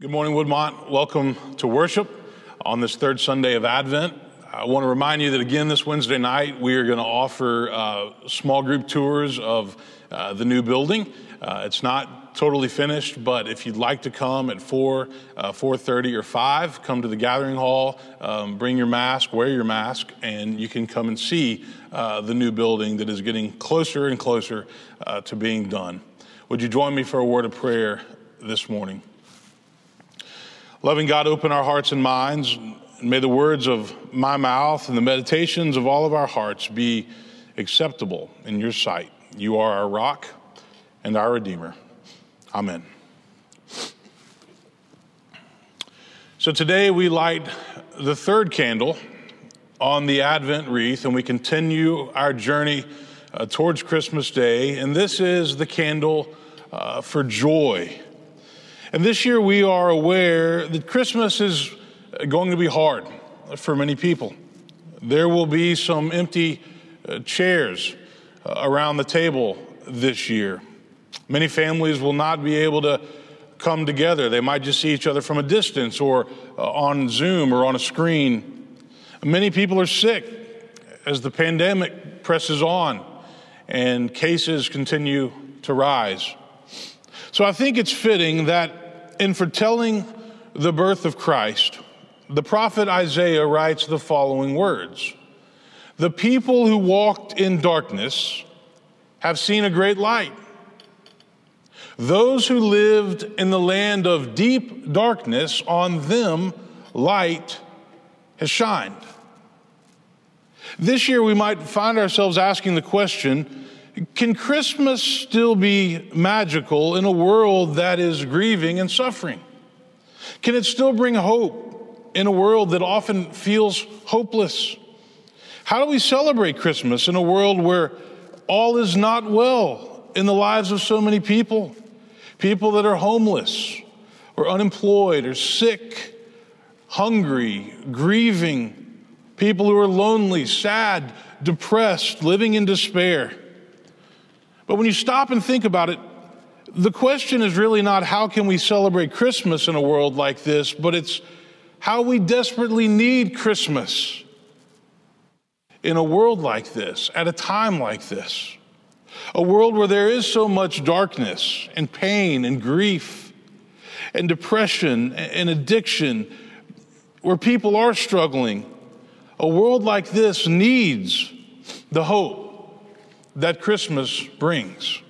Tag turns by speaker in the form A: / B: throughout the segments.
A: Good morning, Woodmont. Welcome to worship on this third Sunday of Advent. I want to remind you that again this Wednesday night we are going to offer uh, small group tours of uh, the new building. Uh, it's not totally finished, but if you'd like to come at four, uh, four thirty, or five, come to the gathering hall. Um, bring your mask, wear your mask, and you can come and see uh, the new building that is getting closer and closer uh, to being done. Would you join me for a word of prayer this morning? Loving God, open our hearts and minds. And may the words of my mouth and the meditations of all of our hearts be acceptable in your sight. You are our rock and our Redeemer. Amen. So today we light the third candle on the Advent wreath and we continue our journey uh, towards Christmas Day. And this is the candle uh, for joy and this year we are aware that Christmas is going to be hard for many people. There will be some empty uh, chairs uh, around the table this year. Many families will not be able to come together. They might just see each other from a distance or uh, on Zoom or on a screen. Many people are sick as the pandemic presses on and cases continue to rise. So I think it's fitting that in foretelling the birth of Christ, the prophet Isaiah writes the following words The people who walked in darkness have seen a great light. Those who lived in the land of deep darkness, on them light has shined. This year, we might find ourselves asking the question can Christmas still be magical in a world that is grieving and suffering? Can it still bring hope in a world that often feels hopeless? How do we celebrate Christmas in a world where all is not well in the lives of so many people? People that are homeless or unemployed or sick, hungry, grieving, people who are lonely, sad, depressed, living in despair. But when you stop and think about it, the question is really not how can we celebrate Christmas in a world like this, but it's how we desperately need Christmas in a world like this, at a time like this. A world where there is so much darkness and pain and grief and depression and addiction, where people are struggling. A world like this needs the hope that Christmas brings.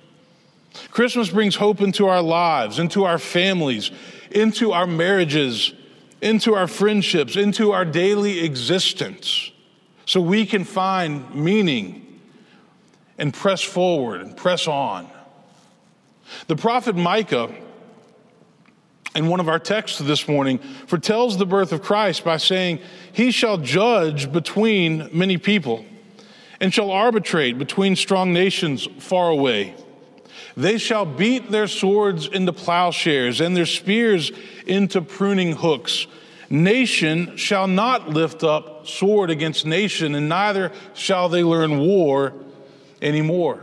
A: Christmas brings hope into our lives, into our families, into our marriages, into our friendships, into our daily existence, so we can find meaning and press forward and press on. The prophet Micah, in one of our texts this morning, foretells the birth of Christ by saying, He shall judge between many people and shall arbitrate between strong nations far away. They shall beat their swords into plowshares and their spears into pruning hooks. Nation shall not lift up sword against nation, and neither shall they learn war anymore.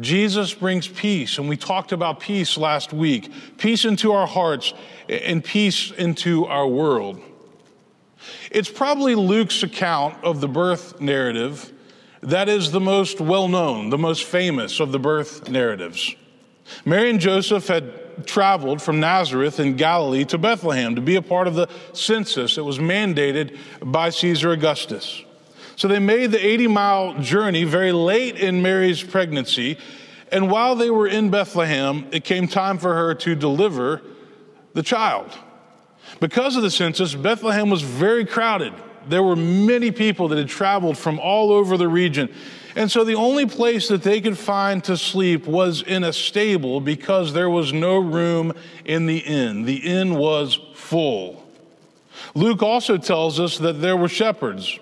A: Jesus brings peace, and we talked about peace last week peace into our hearts and peace into our world. It's probably Luke's account of the birth narrative that is the most well known, the most famous of the birth narratives. Mary and Joseph had traveled from Nazareth in Galilee to Bethlehem to be a part of the census that was mandated by Caesar Augustus. So they made the 80 mile journey very late in Mary's pregnancy. And while they were in Bethlehem, it came time for her to deliver the child. Because of the census, Bethlehem was very crowded. There were many people that had traveled from all over the region. And so the only place that they could find to sleep was in a stable because there was no room in the inn. The inn was full. Luke also tells us that there were shepherds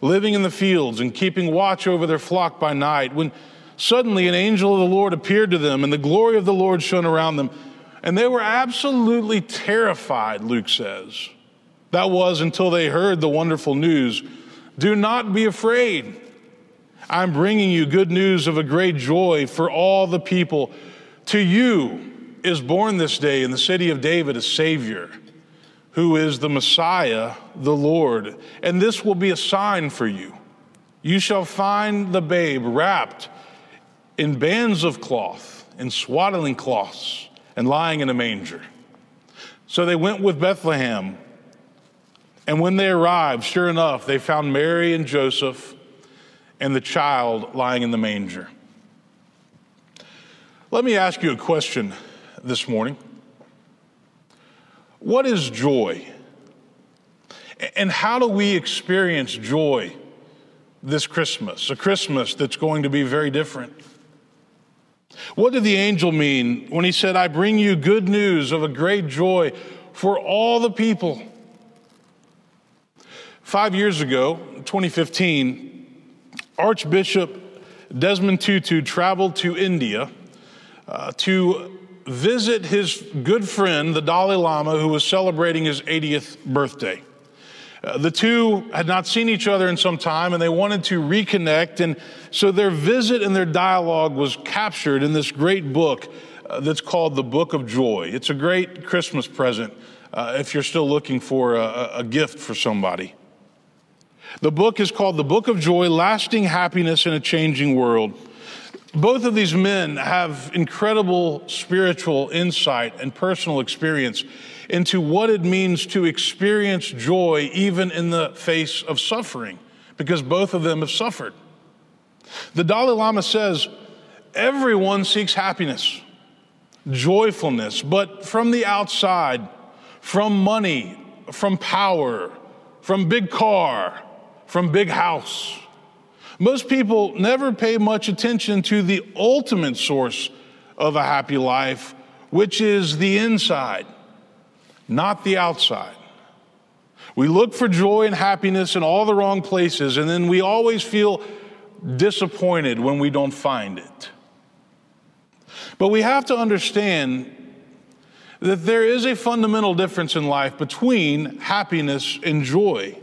A: living in the fields and keeping watch over their flock by night when suddenly an angel of the Lord appeared to them and the glory of the Lord shone around them. And they were absolutely terrified, Luke says. That was until they heard the wonderful news. Do not be afraid. I'm bringing you good news of a great joy for all the people. To you is born this day in the city of David a Savior who is the Messiah, the Lord. And this will be a sign for you. You shall find the babe wrapped in bands of cloth, in swaddling cloths, and lying in a manger. So they went with Bethlehem. And when they arrived, sure enough, they found Mary and Joseph and the child lying in the manger. Let me ask you a question this morning. What is joy? And how do we experience joy this Christmas? A Christmas that's going to be very different. What did the angel mean when he said, I bring you good news of a great joy for all the people? Five years ago, 2015, Archbishop Desmond Tutu traveled to India uh, to visit his good friend, the Dalai Lama, who was celebrating his 80th birthday. Uh, the two had not seen each other in some time and they wanted to reconnect. And so their visit and their dialogue was captured in this great book uh, that's called The Book of Joy. It's a great Christmas present uh, if you're still looking for a, a gift for somebody. The book is called The Book of Joy Lasting Happiness in a Changing World. Both of these men have incredible spiritual insight and personal experience into what it means to experience joy even in the face of suffering, because both of them have suffered. The Dalai Lama says everyone seeks happiness, joyfulness, but from the outside, from money, from power, from big car, from big house. Most people never pay much attention to the ultimate source of a happy life, which is the inside, not the outside. We look for joy and happiness in all the wrong places, and then we always feel disappointed when we don't find it. But we have to understand that there is a fundamental difference in life between happiness and joy.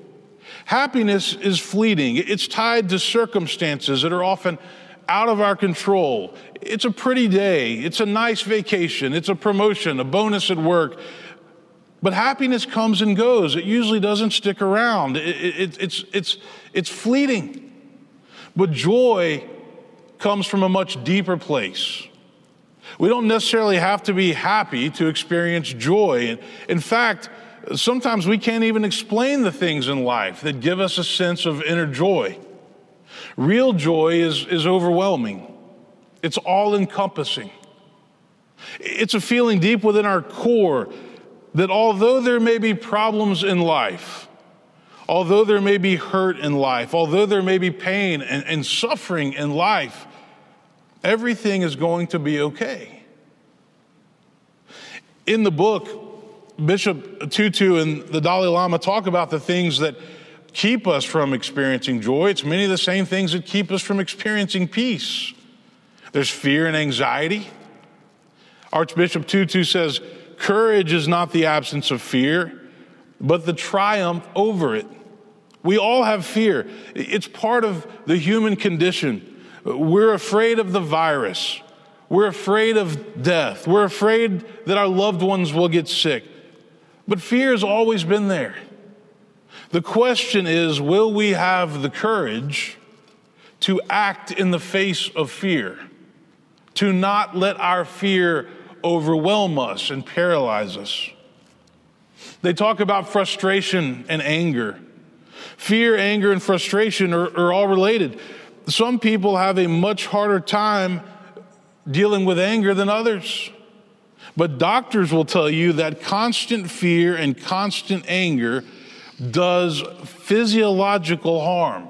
A: Happiness is fleeting, it's tied to circumstances that are often out of our control. It's a pretty day, it's a nice vacation, it's a promotion, a bonus at work. But happiness comes and goes. It usually doesn't stick around. It, it, it's, it's, it's fleeting. But joy comes from a much deeper place. We don't necessarily have to be happy to experience joy. In fact, Sometimes we can't even explain the things in life that give us a sense of inner joy. Real joy is, is overwhelming, it's all encompassing. It's a feeling deep within our core that although there may be problems in life, although there may be hurt in life, although there may be pain and, and suffering in life, everything is going to be okay. In the book, Bishop Tutu and the Dalai Lama talk about the things that keep us from experiencing joy. It's many of the same things that keep us from experiencing peace. There's fear and anxiety. Archbishop Tutu says, Courage is not the absence of fear, but the triumph over it. We all have fear, it's part of the human condition. We're afraid of the virus. We're afraid of death. We're afraid that our loved ones will get sick. But fear has always been there. The question is will we have the courage to act in the face of fear, to not let our fear overwhelm us and paralyze us? They talk about frustration and anger. Fear, anger, and frustration are, are all related. Some people have a much harder time dealing with anger than others. But doctors will tell you that constant fear and constant anger does physiological harm.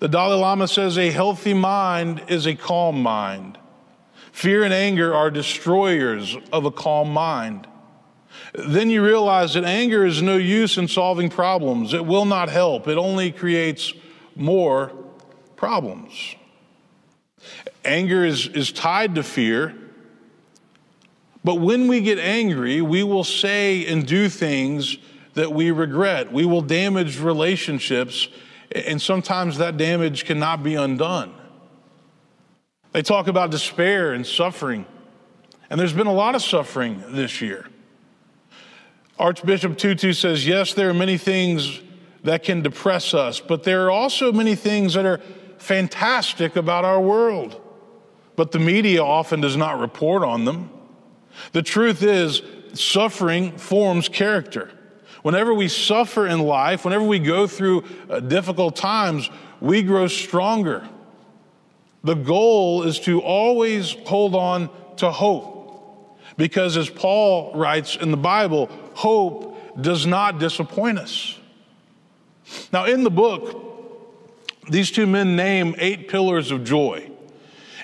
A: The Dalai Lama says a healthy mind is a calm mind. Fear and anger are destroyers of a calm mind. Then you realize that anger is no use in solving problems. It will not help, it only creates more problems. Anger is, is tied to fear but when we get angry, we will say and do things that we regret. We will damage relationships, and sometimes that damage cannot be undone. They talk about despair and suffering. And there's been a lot of suffering this year. Archbishop Tutu says, yes, there are many things that can depress us, but there are also many things that are fantastic about our world. But the media often does not report on them. The truth is, suffering forms character. Whenever we suffer in life, whenever we go through uh, difficult times, we grow stronger. The goal is to always hold on to hope. Because as Paul writes in the Bible, hope does not disappoint us. Now, in the book, these two men name eight pillars of joy.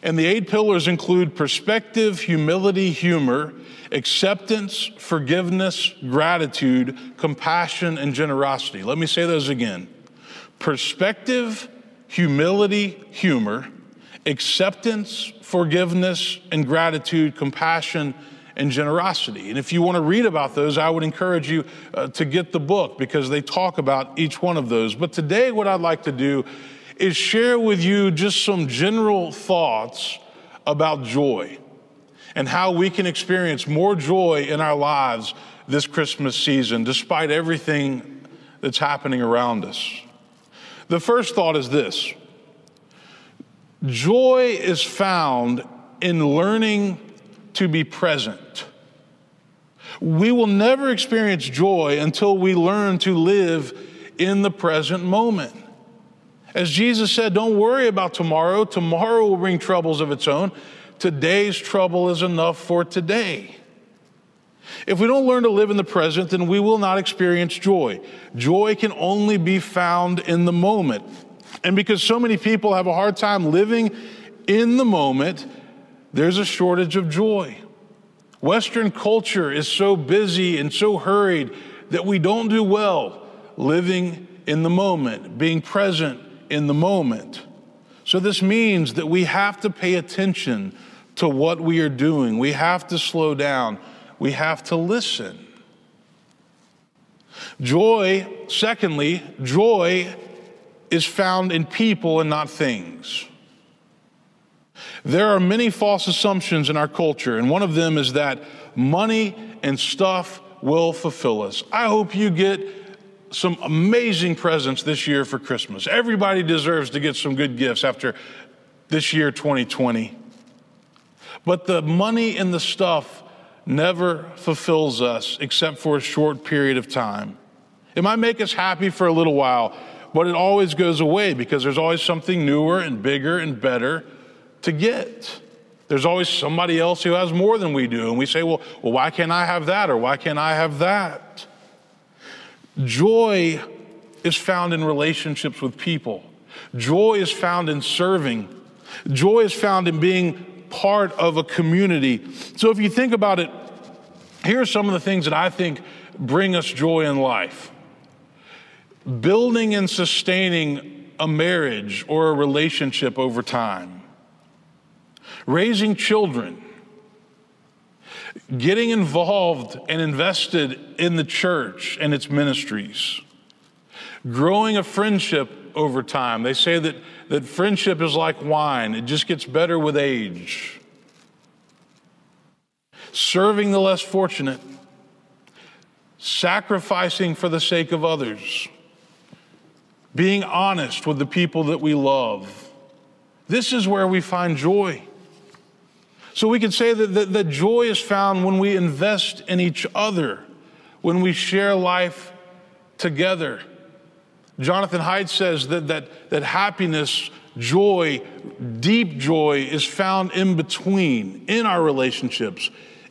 A: And the eight pillars include perspective, humility, humor, acceptance, forgiveness, gratitude, compassion, and generosity. Let me say those again perspective, humility, humor, acceptance, forgiveness, and gratitude, compassion, and generosity. And if you want to read about those, I would encourage you uh, to get the book because they talk about each one of those. But today, what I'd like to do is share with you just some general thoughts about joy and how we can experience more joy in our lives this Christmas season, despite everything that's happening around us. The first thought is this joy is found in learning to be present. We will never experience joy until we learn to live in the present moment. As Jesus said, don't worry about tomorrow. Tomorrow will bring troubles of its own. Today's trouble is enough for today. If we don't learn to live in the present, then we will not experience joy. Joy can only be found in the moment. And because so many people have a hard time living in the moment, there's a shortage of joy. Western culture is so busy and so hurried that we don't do well living in the moment, being present in the moment. So, this means that we have to pay attention to what we are doing. We have to slow down. We have to listen. Joy, secondly, joy is found in people and not things. There are many false assumptions in our culture, and one of them is that money and stuff will fulfill us. I hope you get some amazing presents this year for Christmas. Everybody deserves to get some good gifts after this year, 2020. But the money and the stuff never fulfills us except for a short period of time. It might make us happy for a little while, but it always goes away because there's always something newer and bigger and better to get. There's always somebody else who has more than we do. And we say, well, well why can't I have that? Or why can't I have that? Joy is found in relationships with people. Joy is found in serving. Joy is found in being part of a community. So if you think about it, here are some of the things that I think bring us joy in life building and sustaining a marriage or a relationship over time, raising children, getting involved and invested in the church and its ministries, growing a friendship over time. They say that, that friendship is like wine, it just gets better with age. Serving the less fortunate, sacrificing for the sake of others, being honest with the people that we love. This is where we find joy. So we can say that, that, that joy is found when we invest in each other, when we share life together. Jonathan Haidt says that, that, that happiness, joy, deep joy is found in between, in our relationships,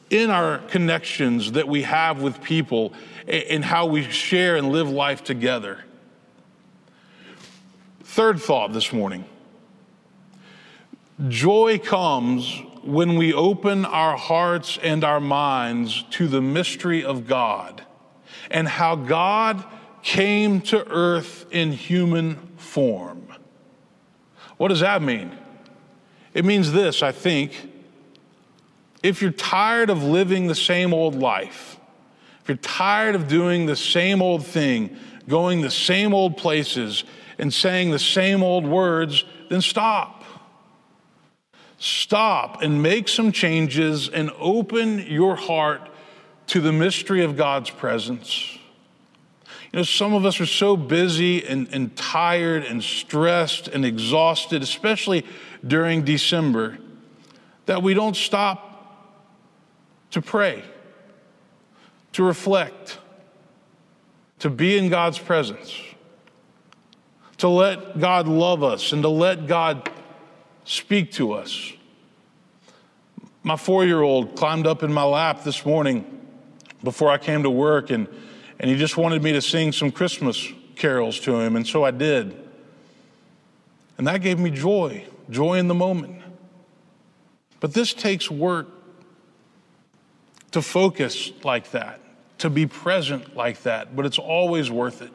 A: in our connections that we have with people, and how we share and live life together. Third thought this morning joy comes when we open our hearts and our minds to the mystery of God and how God came to earth in human form. What does that mean? It means this, I think. If you're tired of living the same old life, if you're tired of doing the same old thing, going the same old places, and saying the same old words, then stop. Stop and make some changes and open your heart to the mystery of God's presence. You know, some of us are so busy and, and tired and stressed and exhausted, especially during December, that we don't stop to pray, to reflect, to be in God's presence, to let God love us and to let God speak to us. My four year old climbed up in my lap this morning before I came to work, and, and he just wanted me to sing some Christmas carols to him, and so I did. And that gave me joy, joy in the moment. But this takes work to focus like that, to be present like that, but it's always worth it.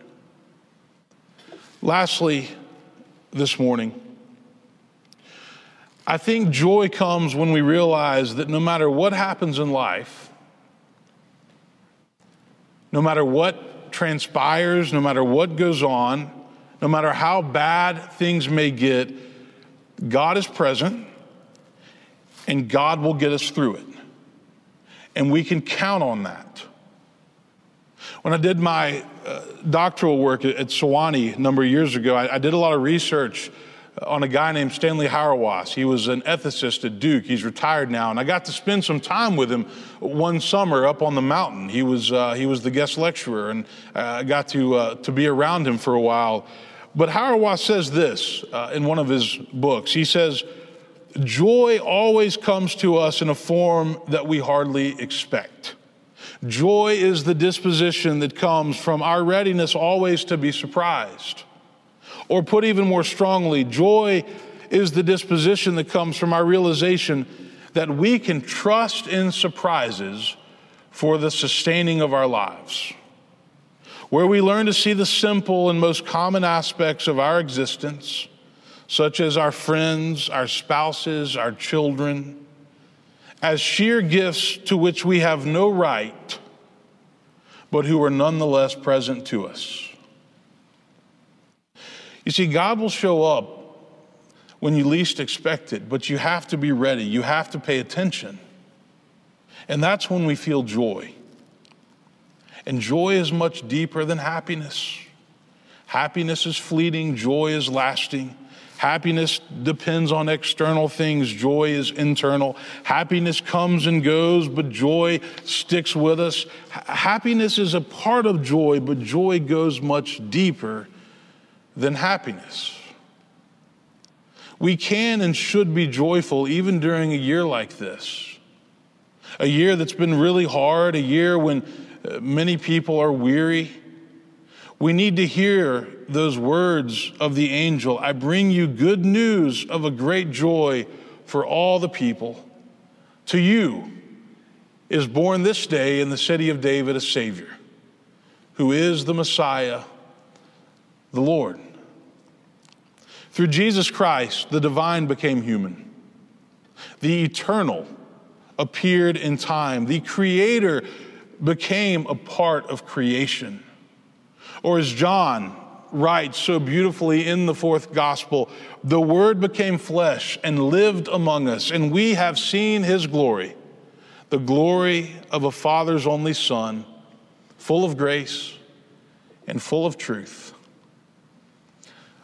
A: Lastly, this morning, I think joy comes when we realize that no matter what happens in life, no matter what transpires, no matter what goes on, no matter how bad things may get, God is present and God will get us through it. And we can count on that. When I did my uh, doctoral work at, at Sewanee a number of years ago, I, I did a lot of research on a guy named Stanley Hauerwas. He was an ethicist at Duke. He's retired now, and I got to spend some time with him one summer up on the mountain. He was uh, he was the guest lecturer, and I got to uh, to be around him for a while. But Hauerwas says this uh, in one of his books. He says, "Joy always comes to us in a form that we hardly expect." Joy is the disposition that comes from our readiness always to be surprised. Or put even more strongly, joy is the disposition that comes from our realization that we can trust in surprises for the sustaining of our lives. Where we learn to see the simple and most common aspects of our existence, such as our friends, our spouses, our children, as sheer gifts to which we have no right, but who are nonetheless present to us. You see, God will show up when you least expect it, but you have to be ready. You have to pay attention. And that's when we feel joy. And joy is much deeper than happiness. Happiness is fleeting, joy is lasting. Happiness depends on external things, joy is internal. Happiness comes and goes, but joy sticks with us. happiness is a part of joy, but joy goes much deeper than happiness. We can and should be joyful even during a year like this. A year that's been really hard, a year when uh, many people are weary. We need to hear those words of the angel I bring you good news of a great joy for all the people. To you is born this day in the city of David a Savior, who is the Messiah, the Lord. Through Jesus Christ, the divine became human. The eternal appeared in time. The creator became a part of creation. Or as John writes so beautifully in the fourth gospel, the word became flesh and lived among us, and we have seen his glory, the glory of a father's only son, full of grace and full of truth.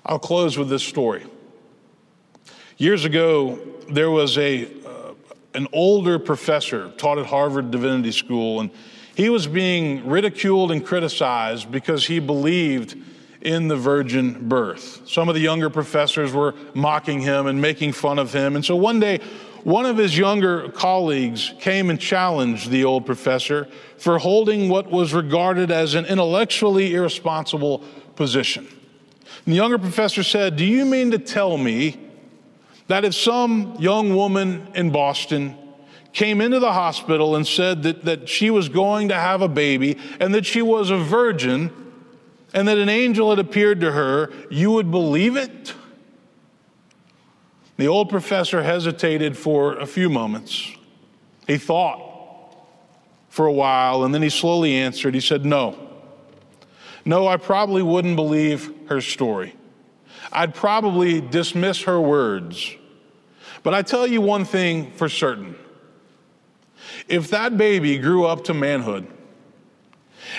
A: I'll close with this story. Years ago, there was a, uh, an older professor taught at Harvard Divinity School, and he was being ridiculed and criticized because he believed in the virgin birth. Some of the younger professors were mocking him and making fun of him. And so one day, one of his younger colleagues came and challenged the old professor for holding what was regarded as an intellectually irresponsible position. And the younger professor said, Do you mean to tell me that if some young woman in Boston came into the hospital and said that, that she was going to have a baby and that she was a virgin and that an angel had appeared to her, you would believe it? The old professor hesitated for a few moments. He thought for a while and then he slowly answered. He said, No. No, I probably wouldn't believe her story. I'd probably dismiss her words. But I tell you one thing for certain if that baby grew up to manhood,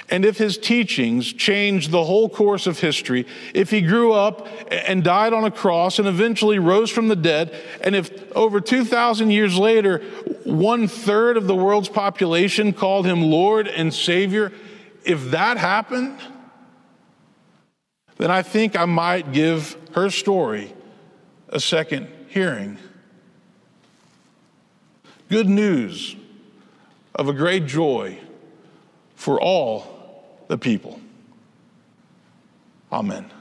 A: and if his teachings changed the whole course of history, if he grew up and died on a cross and eventually rose from the dead, and if over 2,000 years later, one third of the world's population called him Lord and Savior, if that happened, then I think I might give her story a second hearing. Good news of a great joy for all the people. Amen.